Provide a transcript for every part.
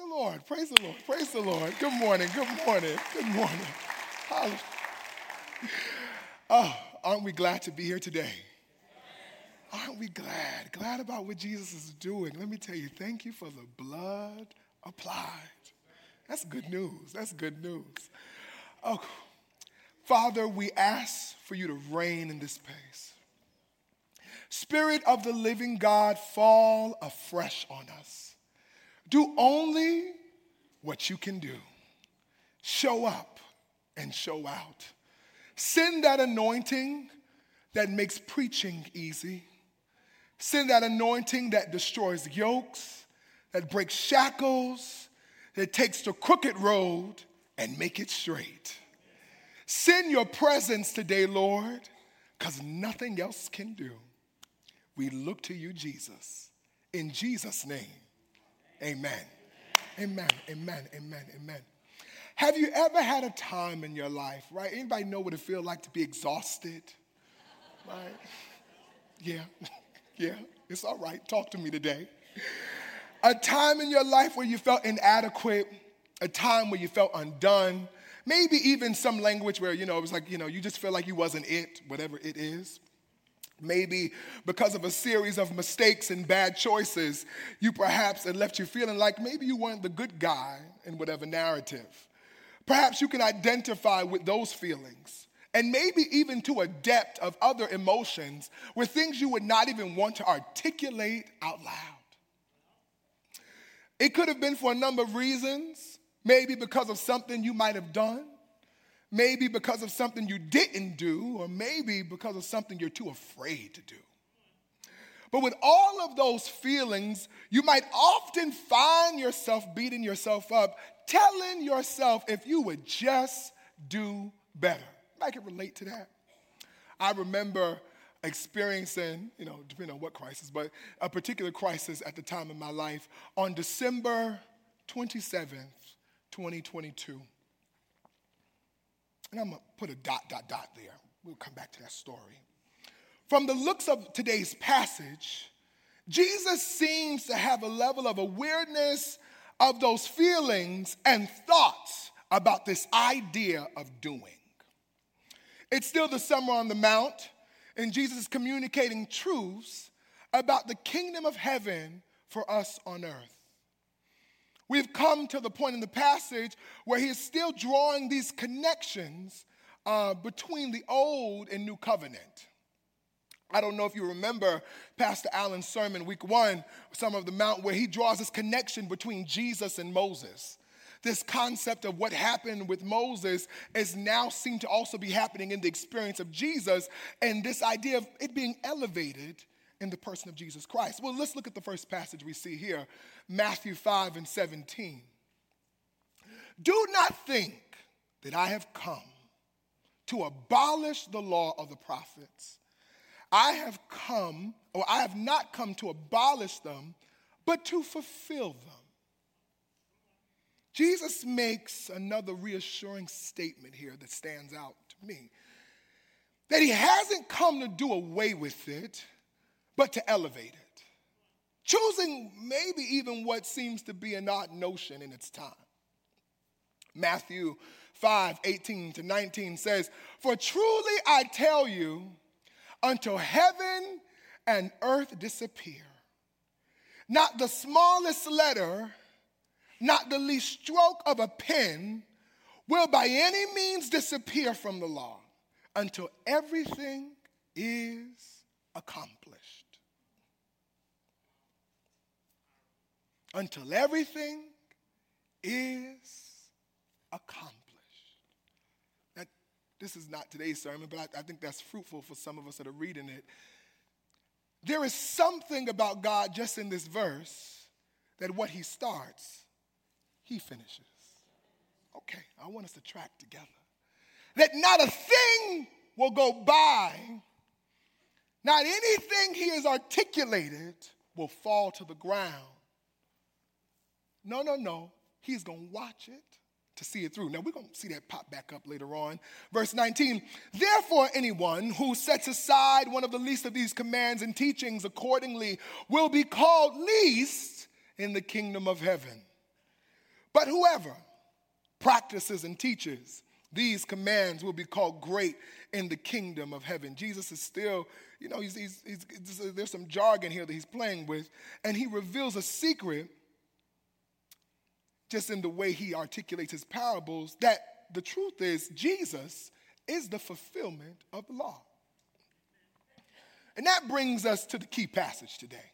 the Lord. Praise the Lord. Praise the Lord. Good morning. Good morning. Good morning. Oh, aren't we glad to be here today? Aren't we glad? Glad about what Jesus is doing. Let me tell you, thank you for the blood applied. That's good news. That's good news. Oh, Father, we ask for you to reign in this place. Spirit of the living God, fall afresh on us. Do only what you can do. Show up and show out. Send that anointing that makes preaching easy. Send that anointing that destroys yokes, that breaks shackles, that takes the crooked road and make it straight. Send your presence today, Lord, because nothing else can do. We look to you, Jesus. In Jesus' name, amen. Amen, amen, amen, amen. Have you ever had a time in your life, right? Anybody know what it feels like to be exhausted? Right? Yeah, yeah, it's all right. Talk to me today. A time in your life where you felt inadequate, a time where you felt undone, maybe even some language where, you know, it was like, you know, you just feel like you wasn't it, whatever it is. Maybe because of a series of mistakes and bad choices, you perhaps had left you feeling like maybe you weren't the good guy in whatever narrative. Perhaps you can identify with those feelings and maybe even to a depth of other emotions where things you would not even want to articulate out loud. It could have been for a number of reasons, maybe because of something you might have done, maybe because of something you didn't do, or maybe because of something you're too afraid to do. But with all of those feelings, you might often find yourself beating yourself up, telling yourself if you would just do better. I can relate to that. I remember experiencing, you know, depending on what crisis, but a particular crisis at the time in my life on December 27th, 2022. And I'm gonna put a dot, dot, dot there. We'll come back to that story. From the looks of today's passage, Jesus seems to have a level of awareness of those feelings and thoughts about this idea of doing. It's still the Summer on the Mount, and Jesus is communicating truths about the kingdom of heaven for us on earth. We've come to the point in the passage where he is still drawing these connections uh, between the old and new covenant. I don't know if you remember Pastor Allen's sermon, week one, Summer on the Mount, where he draws this connection between Jesus and Moses. This concept of what happened with Moses is now seen to also be happening in the experience of Jesus, and this idea of it being elevated in the person of Jesus Christ. Well, let's look at the first passage we see here Matthew 5 and 17. Do not think that I have come to abolish the law of the prophets. I have come, or I have not come to abolish them, but to fulfill them. Jesus makes another reassuring statement here that stands out to me that he hasn't come to do away with it, but to elevate it. Choosing maybe even what seems to be an odd notion in its time. Matthew 5 18 to 19 says, For truly I tell you, until heaven and earth disappear. Not the smallest letter, not the least stroke of a pen will by any means disappear from the law until everything is accomplished. Until everything is accomplished. Now, This is not today's sermon, but I, I think that's fruitful for some of us that are reading it. There is something about God just in this verse that what he starts, he finishes. Okay, I want us to track together. That not a thing will go by, not anything he has articulated will fall to the ground. No, no, no. He's going to watch it to see it through. Now, we're going to see that pop back up later on. Verse 19 Therefore, anyone who sets aside one of the least of these commands and teachings accordingly will be called least in the kingdom of heaven. But whoever practices and teaches these commands will be called great in the kingdom of heaven. Jesus is still, you know, he's, he's, he's, there's some jargon here that he's playing with, and he reveals a secret just in the way he articulates his parables that the truth is Jesus is the fulfillment of the law. And that brings us to the key passage today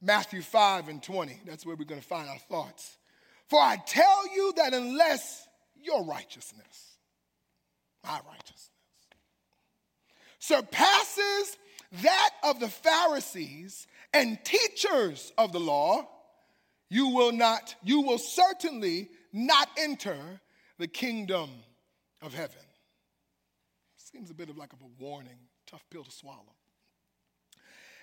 Matthew 5 and 20. That's where we're going to find our thoughts. For I tell you that unless your righteousness, my righteousness, surpasses that of the Pharisees and teachers of the law, you will not, you will certainly not enter the kingdom of heaven. Seems a bit of like of a warning, tough pill to swallow.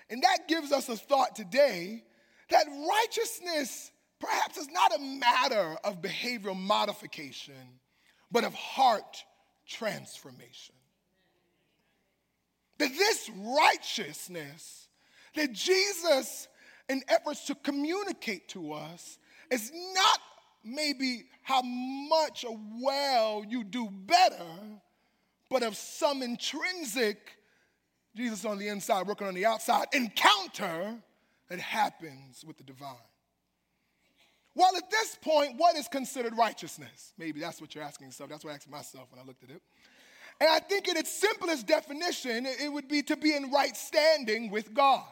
And that gives us a thought today that righteousness perhaps is not a matter of behavioral modification, but of heart transformation. That this righteousness that Jesus, in efforts to communicate to us, is not maybe how much or well you do better, but of some intrinsic, Jesus on the inside, working on the outside, encounter that happens with the divine. Well, at this point, what is considered righteousness? Maybe that's what you're asking yourself. That's what I asked myself when I looked at it. And I think, in its simplest definition, it would be to be in right standing with God.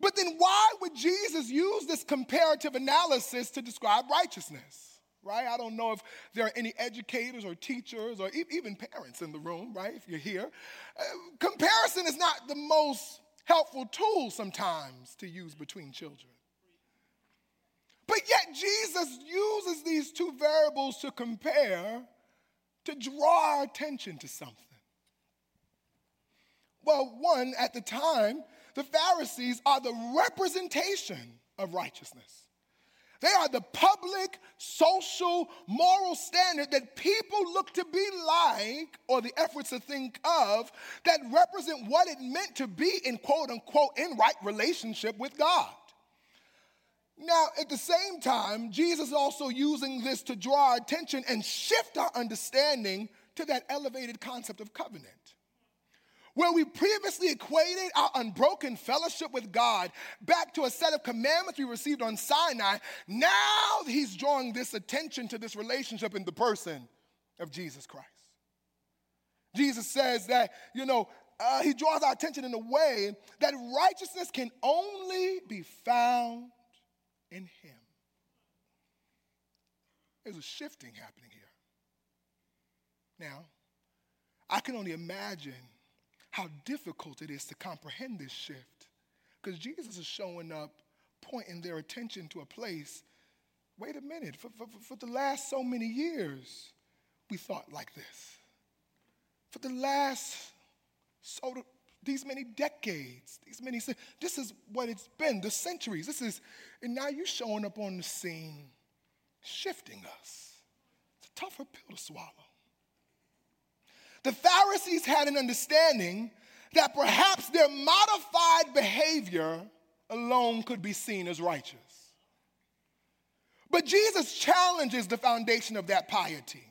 But then, why would Jesus use this comparative analysis to describe righteousness? Right? I don't know if there are any educators or teachers or even parents in the room, right? If you're here. Uh, comparison is not the most helpful tool sometimes to use between children. But yet, Jesus uses these two variables to compare to draw our attention to something. Well, one, at the time, the Pharisees are the representation of righteousness. They are the public, social, moral standard that people look to be like, or the efforts to think of, that represent what it meant to be in quote unquote in right relationship with God. Now, at the same time, Jesus is also using this to draw our attention and shift our understanding to that elevated concept of covenant. Where we previously equated our unbroken fellowship with God back to a set of commandments we received on Sinai, now he's drawing this attention to this relationship in the person of Jesus Christ. Jesus says that, you know, uh, he draws our attention in a way that righteousness can only be found in Him. There's a shifting happening here. Now, I can only imagine how difficult it is to comprehend this shift because Jesus is showing up, pointing their attention to a place. Wait a minute, for, for, for the last so many years, we thought like this. For the last so these many decades, these many, this is what it's been, the centuries. This is, and now you're showing up on the scene, shifting us. It's a tougher pill to swallow. The Pharisees had an understanding that perhaps their modified behavior alone could be seen as righteous. But Jesus challenges the foundation of that piety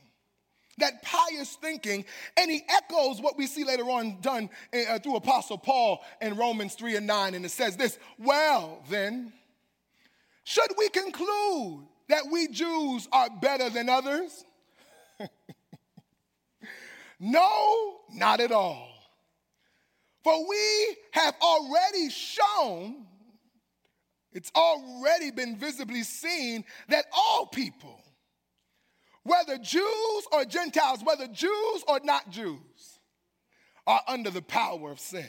that pious thinking, and he echoes what we see later on done uh, through Apostle Paul in Romans 3 and 9, and it says this Well, then, should we conclude that we Jews are better than others? no, not at all. For we have already shown, it's already been visibly seen that all people, whether Jews or Gentiles, whether Jews or not Jews, are under the power of sin.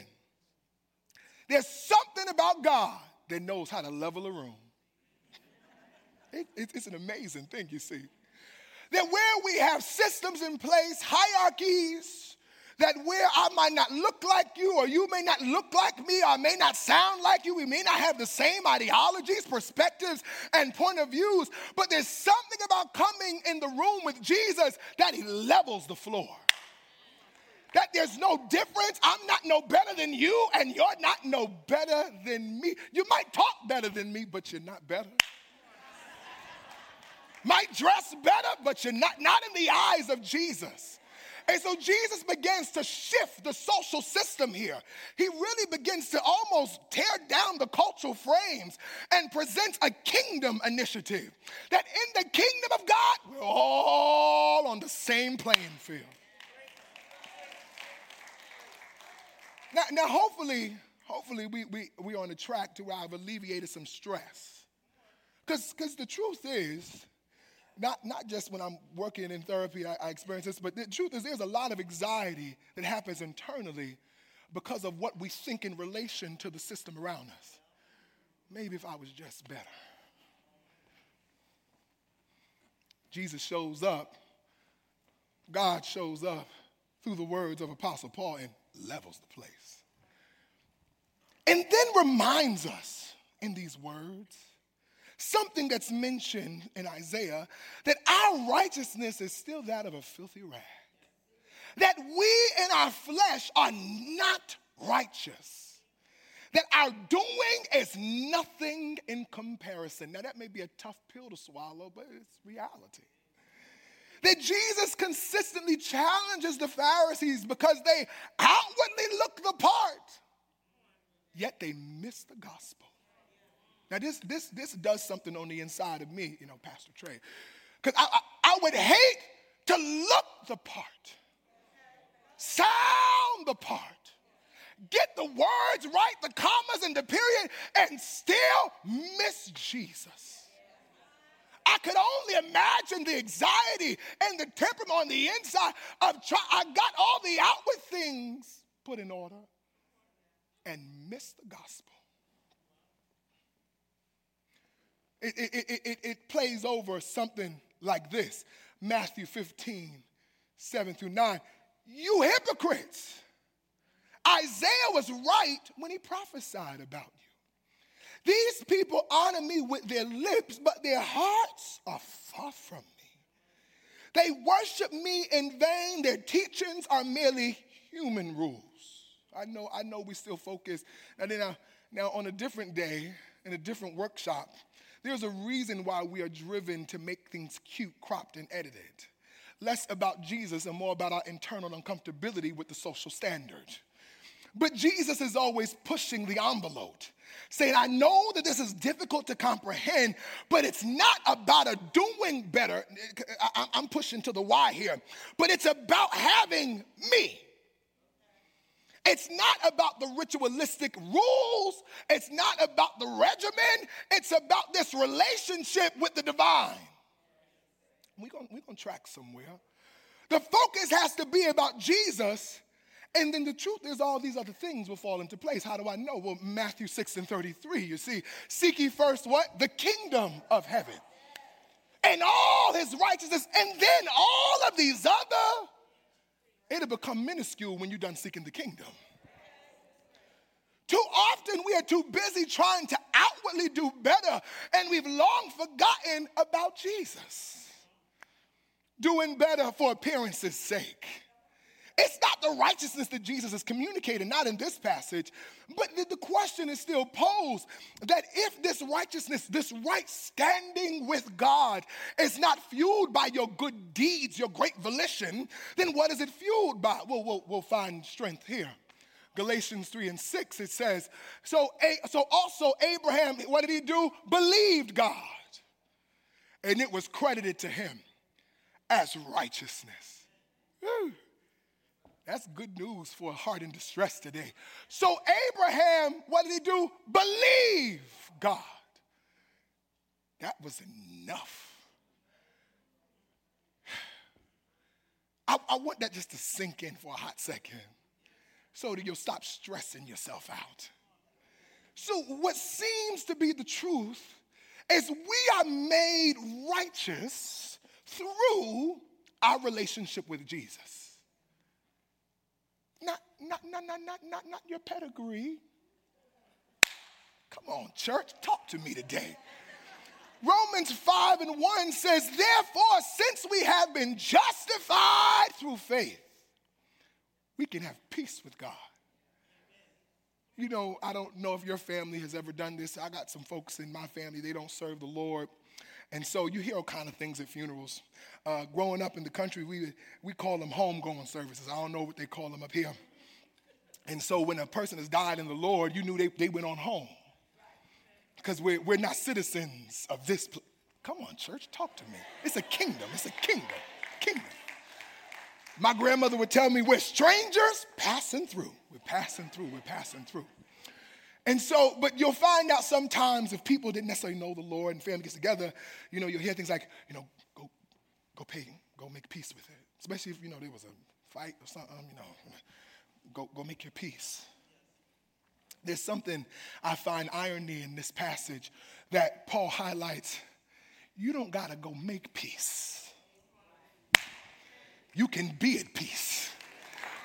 There's something about God that knows how to level a room. It, it, it's an amazing thing, you see. That where we have systems in place, hierarchies, that where I might not look like you, or you may not look like me, or may not sound like you, we may not have the same ideologies, perspectives, and point of views, but there's something about coming in the room with Jesus that he levels the floor. That there's no difference. I'm not no better than you, and you're not no better than me. You might talk better than me, but you're not better. Might dress better, but you're not, not in the eyes of Jesus. And so Jesus begins to shift the social system here. He really begins to almost tear down the cultural frames and presents a kingdom initiative. That in the kingdom of God, we're all on the same playing field. Now, now hopefully, hopefully we, we, we're on the track to where I've alleviated some stress. Because the truth is, not, not just when I'm working in therapy, I, I experience this, but the truth is there's a lot of anxiety that happens internally because of what we think in relation to the system around us. Maybe if I was just better. Jesus shows up, God shows up through the words of Apostle Paul and levels the place. And then reminds us in these words something that's mentioned in Isaiah that our righteousness is still that of a filthy rag. That we in our flesh are not righteous. That our doing is nothing in comparison. Now, that may be a tough pill to swallow, but it's reality. That Jesus consistently challenges the Pharisees because they outwardly look the part, yet they miss the gospel. Now, this, this, this does something on the inside of me, you know, Pastor Trey. Because I, I, I would hate to look the part, sound the part, get the words right, the commas and the period, and still miss Jesus. I could only imagine the anxiety and the temperament on the inside of try, I got all the outward things put in order and missed the gospel. It, it, it, it, plays over something like this Matthew 15, 7 through 9. You hypocrites! Isaiah was right when he prophesied about you. These people honor me with their lips, but their hearts are far from me. They worship me in vain. Their teachings are merely human rules. I know, I know we still focus. Now, now, uh, now on a different day, in a different workshop, there's a reason why we are driven to make things cute, cropped, and edited. Less about Jesus and more about our internal uncomfortability with the social standard. But Jesus is always pushing the envelope, saying, I know that this is difficult to comprehend, but it's not about a doing better. I'm pushing to the why here, but it's about having me. It's not about the ritualistic rules. It's not about the regimen. It's about this relationship with the divine. We're going we're gonna track somewhere. The focus has to be about Jesus. And then the truth is, all these other things will fall into place. How do I know? Well, Matthew 6 and 33, you see, seek ye first what? The kingdom of heaven and all his righteousness, and then all of these other it'll become minuscule when you're done seeking the kingdom. Too often we are too busy trying to outwardly do better, and we've long forgotten about Jesus. Doing better for appearance's sake. It's not the righteousness that Jesus is communicating, not in this passage, but the, question is still posed that if this righteousness, this right standing with God, is not fueled by your good deeds, your great volition, then what is it fueled by? Well, we'll, we'll find strength here. Galatians 3 and 6, it says, so, so also Abraham, what did he do? Believed God. And it was credited to him as righteousness. That's good news for a heart in distress today. So, Abraham, what did he do? Believe God. That was enough. I, I, want that just to sink in for a hot second so that you'll stop stressing yourself out. So, what seems to be the truth is we are made righteous through our relationship with Jesus. Not, not, not, not, not, not, not your pedigree. Come on, church, talk to me today. Romans 5 and 1 says, Therefore, since we have been justified through faith, we can have peace with God. You know, I don't know if your family has ever done this. I got some folks in my family, they don't serve the Lord. And so you hear all kind of things at funerals. Uh, growing up in the country, we, we call them homegoing services. I don't know what they call them up here. And so when a person has died in the Lord, you knew they, they went on home. Because we're, we're not citizens of this place. Come on, church, talk to me. It's a kingdom. It's a kingdom. Kingdom. My grandmother would tell me, we're strangers passing through. We're passing through. We're passing through. And so, but you'll find out sometimes if people didn't necessarily know the Lord and family gets together, you know, you'll hear things like, you know, go, go pay, go make peace with it. Especially if, you know, there was a fight or something, you know, go, go make your peace. There's something I find irony in this passage that Paul highlights. You don't got to go make peace. You can be at peace.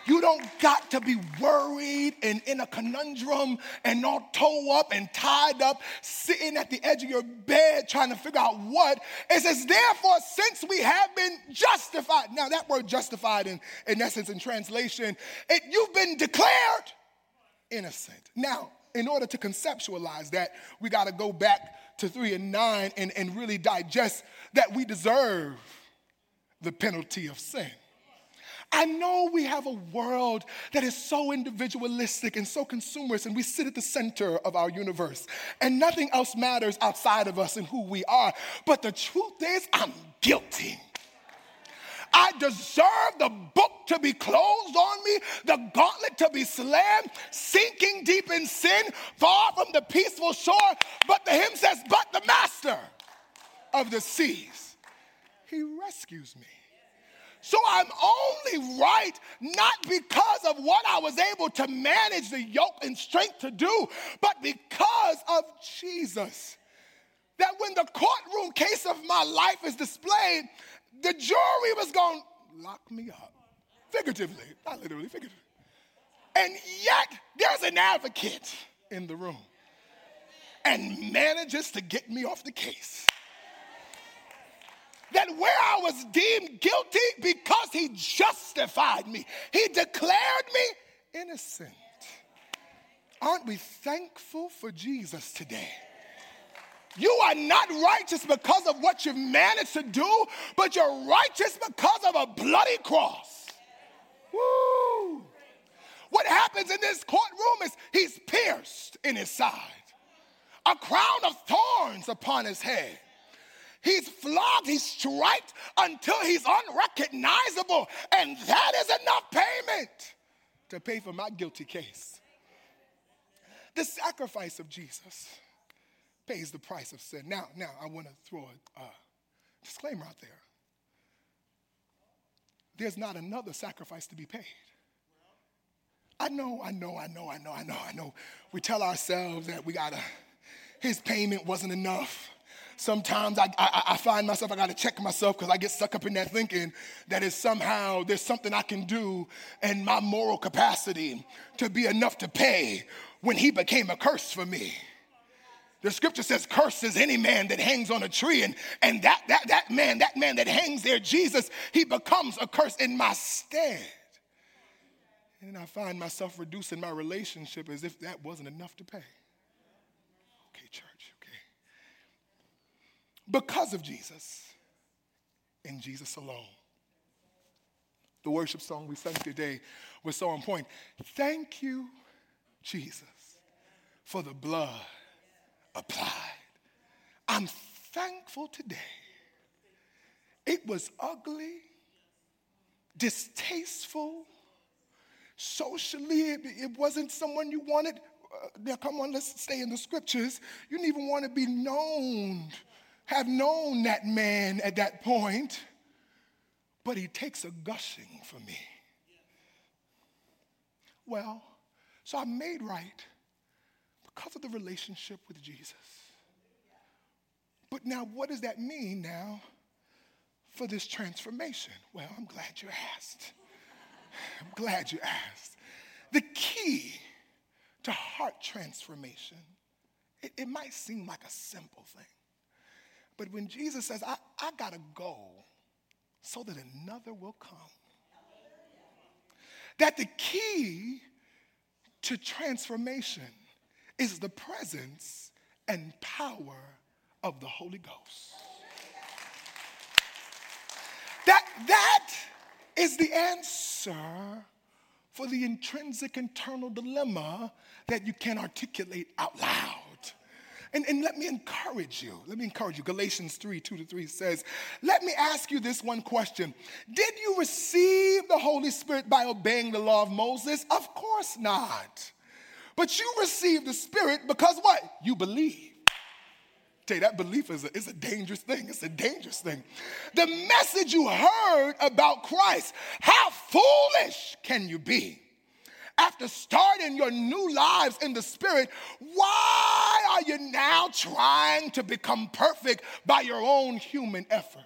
You don't got to be worried and in a conundrum and all toe up and tied up, sitting at the edge of your bed trying to figure out what. It says, therefore, since we have been justified. Now, that word justified in, in essence, in translation, it, you've been declared innocent. Now, in order to conceptualize that, we got to go back to 3 and 9 and, and really digest that we deserve the penalty of sin. I know we have a world that is so individualistic and so consumerist, and we sit at the center of our universe, and nothing else matters outside of us and who we are. But the truth is, I'm guilty. I deserve the book to be closed on me, the gauntlet to be slammed, sinking deep in sin, far from the peaceful shore. But the hymn says, But the master of the seas, he rescues me. So I'm only right not because of what I was able to manage the yoke and strength to do, but because of Jesus. That when the courtroom case of my life is displayed, the jury was going to lock me up. Figuratively, not literally, figuratively. And yet, there's an advocate in the room and manages to get me off the case that where I was deemed guilty because he justified me, he declared me innocent. Aren't we thankful for Jesus today? You are not righteous because of what you've managed to do, but you're righteous because of a bloody cross. Woo! What happens in this courtroom is he's pierced in his side, a crown of thorns upon his head He's flogged, he's striped until he's unrecognizable. And that is enough payment to pay for my guilty case. The sacrifice of Jesus pays the price of sin. Now, now I want to throw a uh, disclaimer out there. There's not another sacrifice to be paid. I know, I know, I know, I know, I know, I know. We tell ourselves that we gotta, his payment wasn't enough sometimes I, I, I find myself, I got to check myself because I get stuck up in that thinking that is somehow there's something I can do in my moral capacity to be enough to pay when he became a curse for me. The scripture says, Cursed is any man that hangs on a tree. And, and that, that, that man, that man that hangs there, Jesus, he becomes a curse in my stead. And I find myself reducing my relationship as if that wasn't enough to pay. Okay, church because of Jesus and Jesus alone. The worship song we sang today was so on point. Thank you, Jesus, for the blood applied. I'm thankful today. It was ugly, distasteful, socially, it, it wasn't someone you wanted. Uh, now, come on, let's stay in the scriptures. You didn't even want to be known have known that man at that point, but he takes a gushing for me. Well, so I'm made right because of the relationship with Jesus. But now, what does that mean now for this transformation? Well, I'm glad you asked. I'm glad you asked. The key to heart transformation, it, it might seem like a simple thing. But when Jesus says, I, I got to go so that another will come, that the key to transformation is the presence and power of the Holy Ghost. That, that is the answer for the intrinsic internal dilemma that you can't articulate out loud. And, and let me encourage you. Let me encourage you. Galatians 3 2 to 3 says, Let me ask you this one question Did you receive the Holy Spirit by obeying the law of Moses? Of course not. But you received the Spirit because what? You believe. Tell you, that belief is a, is a dangerous thing. It's a dangerous thing. The message you heard about Christ, how foolish can you be? After starting your new lives in the Spirit, why are you now trying to become perfect by your own human efforts?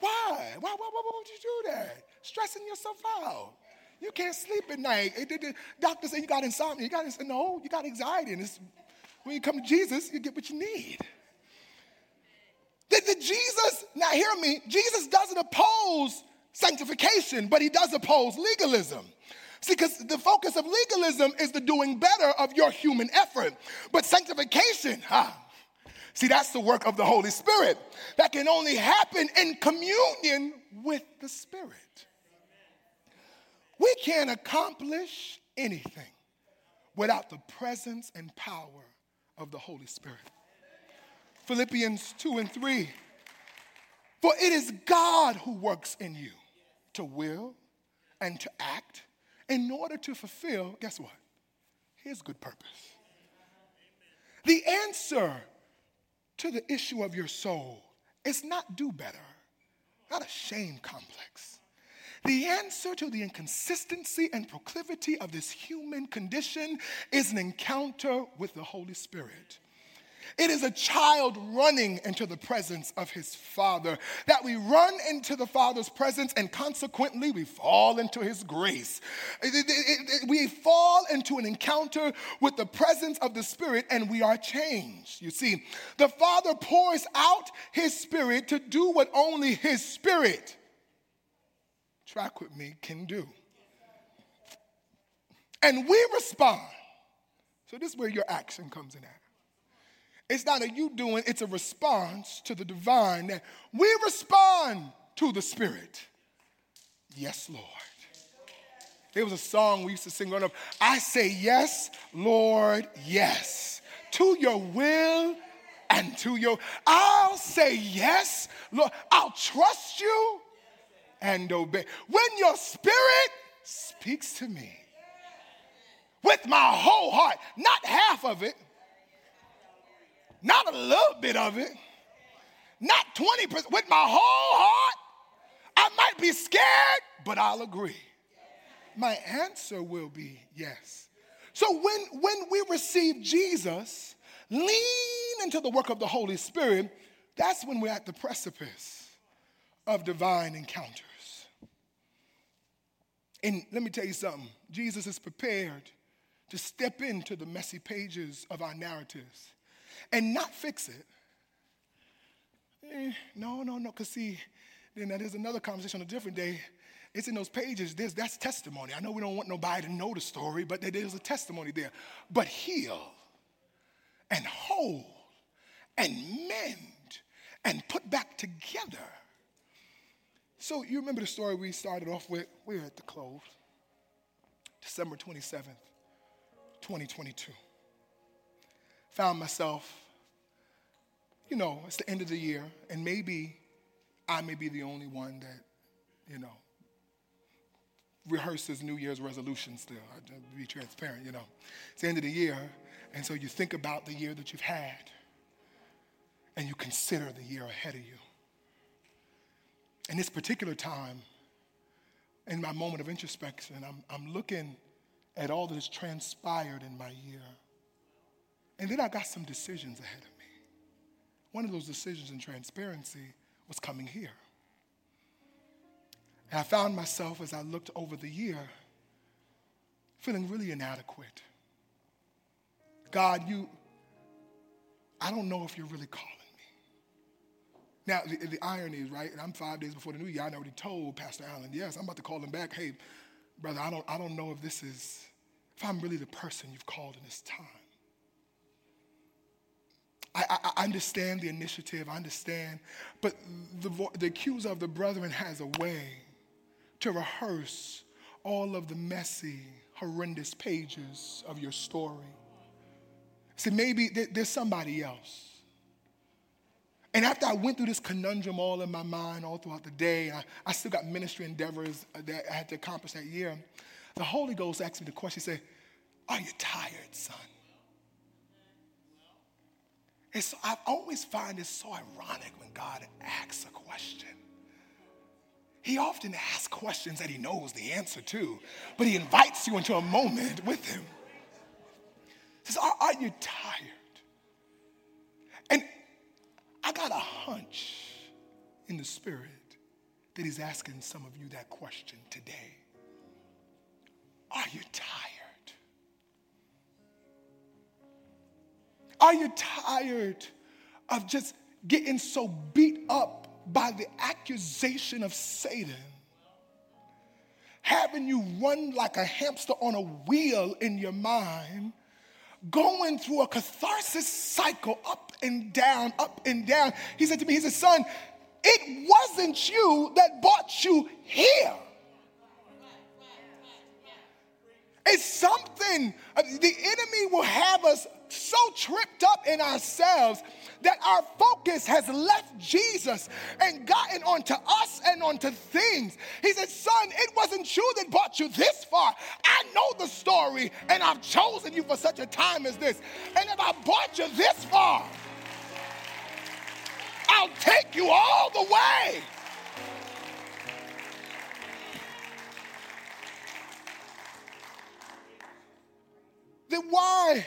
Why? Why, why, why, would you do that? Stressing yourself out. You can't sleep at night. The doctor said you got insomnia. You got no, you got anxiety, and when you come to Jesus, you get what you need. The, the Jesus, now hear me, Jesus doesn't oppose sanctification, but he does oppose legalism. See, because the focus of legalism is the doing better of your human effort. But sanctification, ah, see, that's the work of the Holy Spirit. That can only happen in communion with the Spirit. We can't accomplish anything without the presence and power of the Holy Spirit. Philippians 2 and 3. For it is God who works in you to will and to act in order to fulfill, guess what? His good purpose. The answer to the issue of your soul is not do better, not a shame complex. The answer to the inconsistency and proclivity of this human condition is an encounter with the Holy Spirit. It is a child running into the presence of his father. That we run into the father's presence and consequently we fall into his grace. It, it, it, we fall into an encounter with the presence of the Spirit and we are changed. You see, the father pours out his spirit to do what only his spirit track with me, can do. And we respond. So this is where your action comes in at. It's not a you doing, it's a response to the divine that we respond to the Spirit. Yes, Lord. There was a song we used to sing growing up. I say yes, Lord, yes. To your will and to your, I'll say yes, Lord. I'll trust you and obey. When your spirit speaks to me with my whole heart, not half of it, not a little bit of it, not 20%, with my whole heart, I might be scared, but I'll agree. My answer will be yes. So when, when we receive Jesus, lean into the work of the Holy Spirit, that's when we're at the precipice of divine encounters. And let me tell you something Jesus is prepared to step into the messy pages of our narratives and not fix it. Eh, no, no, no, because see, then there's another conversation on a different day. It's in those pages, there's, that's testimony. I know we don't want nobody to know the story, but there's a testimony there. But heal and hold and mend and put back together so you remember the story we started off with? We are at the close. December 27th, 2022. Found myself, you know, it's the end of the year, and maybe I may be the only one that, you know, rehearses New Year's resolutions still. I to be transparent, you know. It's the end of the year, and so you think about the year that you've had, and you consider the year ahead of you in this particular time, in my moment of introspection, I'm, I'm looking at all that has transpired in my year. And then I got some decisions ahead of me. One of those decisions in transparency was coming here. And I found myself as I looked over the year feeling really inadequate. God, you, I don't know if you're really calling. Me. Now, the, the, irony is, right, and I'm five days before the new year, I already told Pastor Allen, yes, I'm about to call him back. Hey, brother, I don't, I don't know if this is, if I'm really the person you've called in this time. I, I, understand the initiative, I understand, but the, the accuser of the brethren has a way to rehearse all of the messy, horrendous pages of your story. See, maybe there's somebody else. And after I went through this conundrum all in my mind all throughout the day, I, I still got ministry endeavors that I had to accomplish that year. The Holy Ghost asked me the question, he said, Are you tired, son? And so I always find it so ironic when God asks a question. He often asks questions that he knows the answer to, but he invites you into a moment with him. He says, Are, are you tired? And I got a hunch in the spirit that he's asking some of you that question today. Are you tired? Are you tired of just getting so beat up by the accusation of Satan? Having you run like a hamster on a wheel in your mind, going through a catharsis cycle up and down, up and down. He said to me, He said, Son, it wasn't you that brought you here. It's something, uh, the enemy will have us so tripped up in ourselves that our focus has left Jesus and gotten onto us and onto things. He said, Son, it wasn't you that brought you this far. I know the story, and I've chosen you for such a time as this. And if I brought you this far, I'll take you all the way. Then why?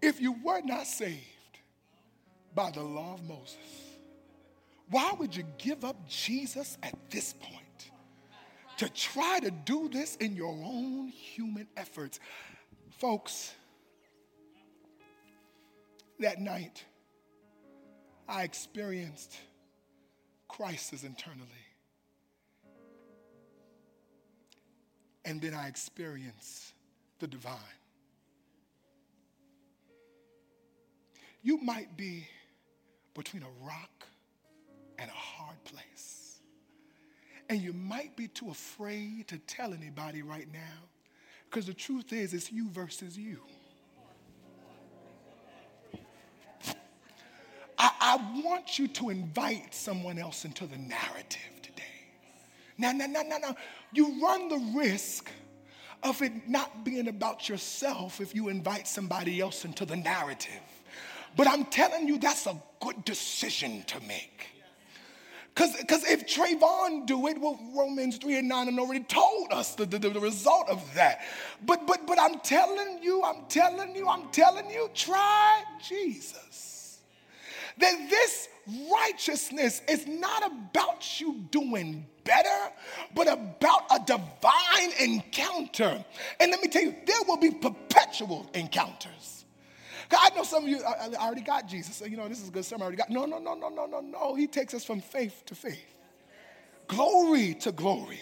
If you were not saved by the law of Moses, why would you give up Jesus at this point to try to do this in your own human efforts? Folks, that night, I experienced crisis internally. And then I experienced the divine. You might be between a rock and a hard place. And you might be too afraid to tell anybody right now because the truth is, it's you versus you. I, I, want you to invite someone else into the narrative today. Now, now, now, now, now, you run the risk of it not being about yourself if you invite somebody else into the narrative. But I'm telling you, that's a good decision to make. Because if Trayvon do it, well, Romans 3 and 9 and already told us the, the, the result of that. But, but, but I'm telling you, I'm telling you, I'm telling you, try Jesus. That this righteousness is not about you doing better, but about a divine encounter. And let me tell you, there will be perpetual encounters. I know some of you I, already got Jesus. So, you know, this is a good sermon. I already got. No, no, no, no, no, no, no. He takes us from faith to faith, glory to glory.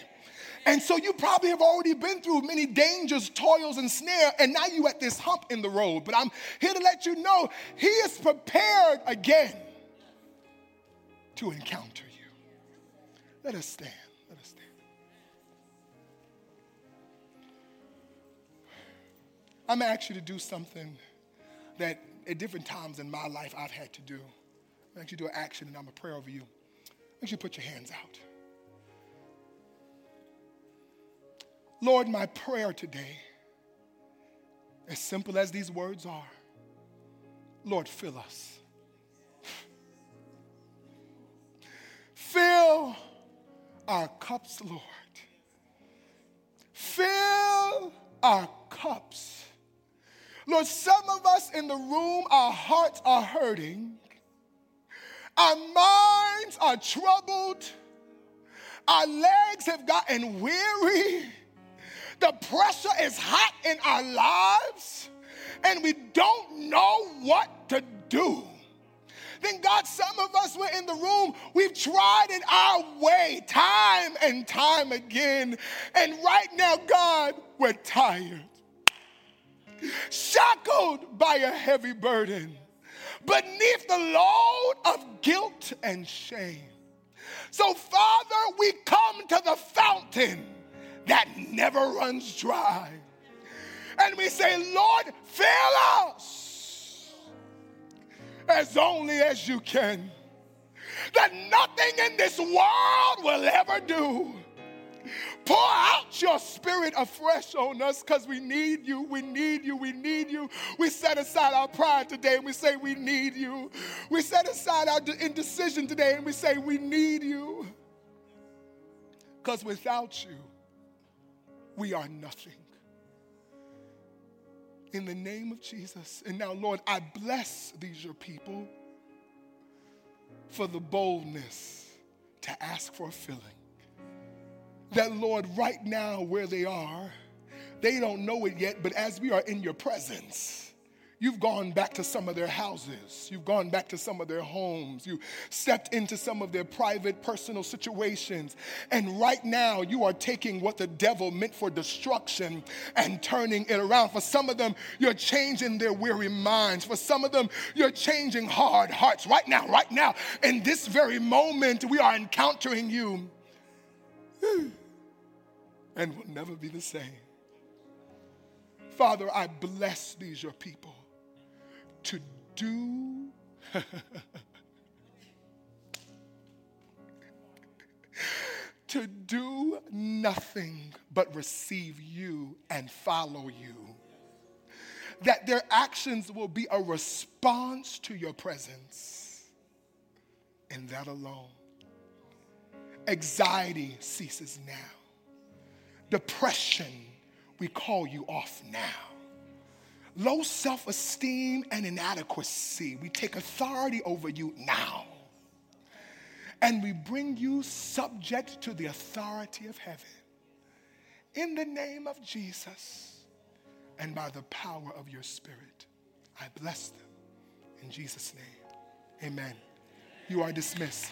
And so you probably have already been through many dangers, toils, and snare, and now you at this hump in the road. But I'm here to let you know He is prepared again to encounter you. Let us stand. Let us stand. I'm going to ask you to do something that at different times in my life I've had to do. I'm going to ask you to do an action and I'm going to pray over you. I want you to put your hands out. Lord, my prayer today, as simple as these words are, Lord, fill us. Fill our cups, Lord. Fill our cups Lord, some of us in the room, our hearts are hurting, our minds are troubled, our legs have gotten weary, the pressure is hot in our lives, and we don't know what to do. Then, God, some of us were in the room, we've tried it our way time and time again. And right now, God, we're tired. shackled by a heavy burden, beneath the load of guilt and shame. So, Father, we come to the fountain that never runs dry. And we say, Lord, fill us as only as you can. That nothing in this world will ever do Pour out your spirit afresh on us because we need you. We need you. We need you. We set aside our pride today and we say, We need you. We set aside our indecision today and we say, We need you. Because without you, we are nothing. In the name of Jesus. And now, Lord, I bless these your people for the boldness to ask for a filling that, Lord, right now where they are, they don't know it yet, but as we are in your presence, You've gone back to some of their houses. You've gone back to some of their homes. You stepped into some of their private, personal situations. And right now, you are taking what the devil meant for destruction and turning it around. For some of them, you're changing their weary minds. For some of them, you're changing hard hearts. Right now, right now, in this very moment, we are encountering you and will never be the same. Father, I bless these your people to do to do nothing but receive you and follow you. That their actions will be a response to your presence, and that alone. Anxiety ceases now. Depression, we call you off now. Low self esteem and inadequacy, we take authority over you now. And we bring you subject to the authority of heaven. In the name of Jesus and by the power of your Spirit, I bless them. In Jesus' name, amen. You are dismissed.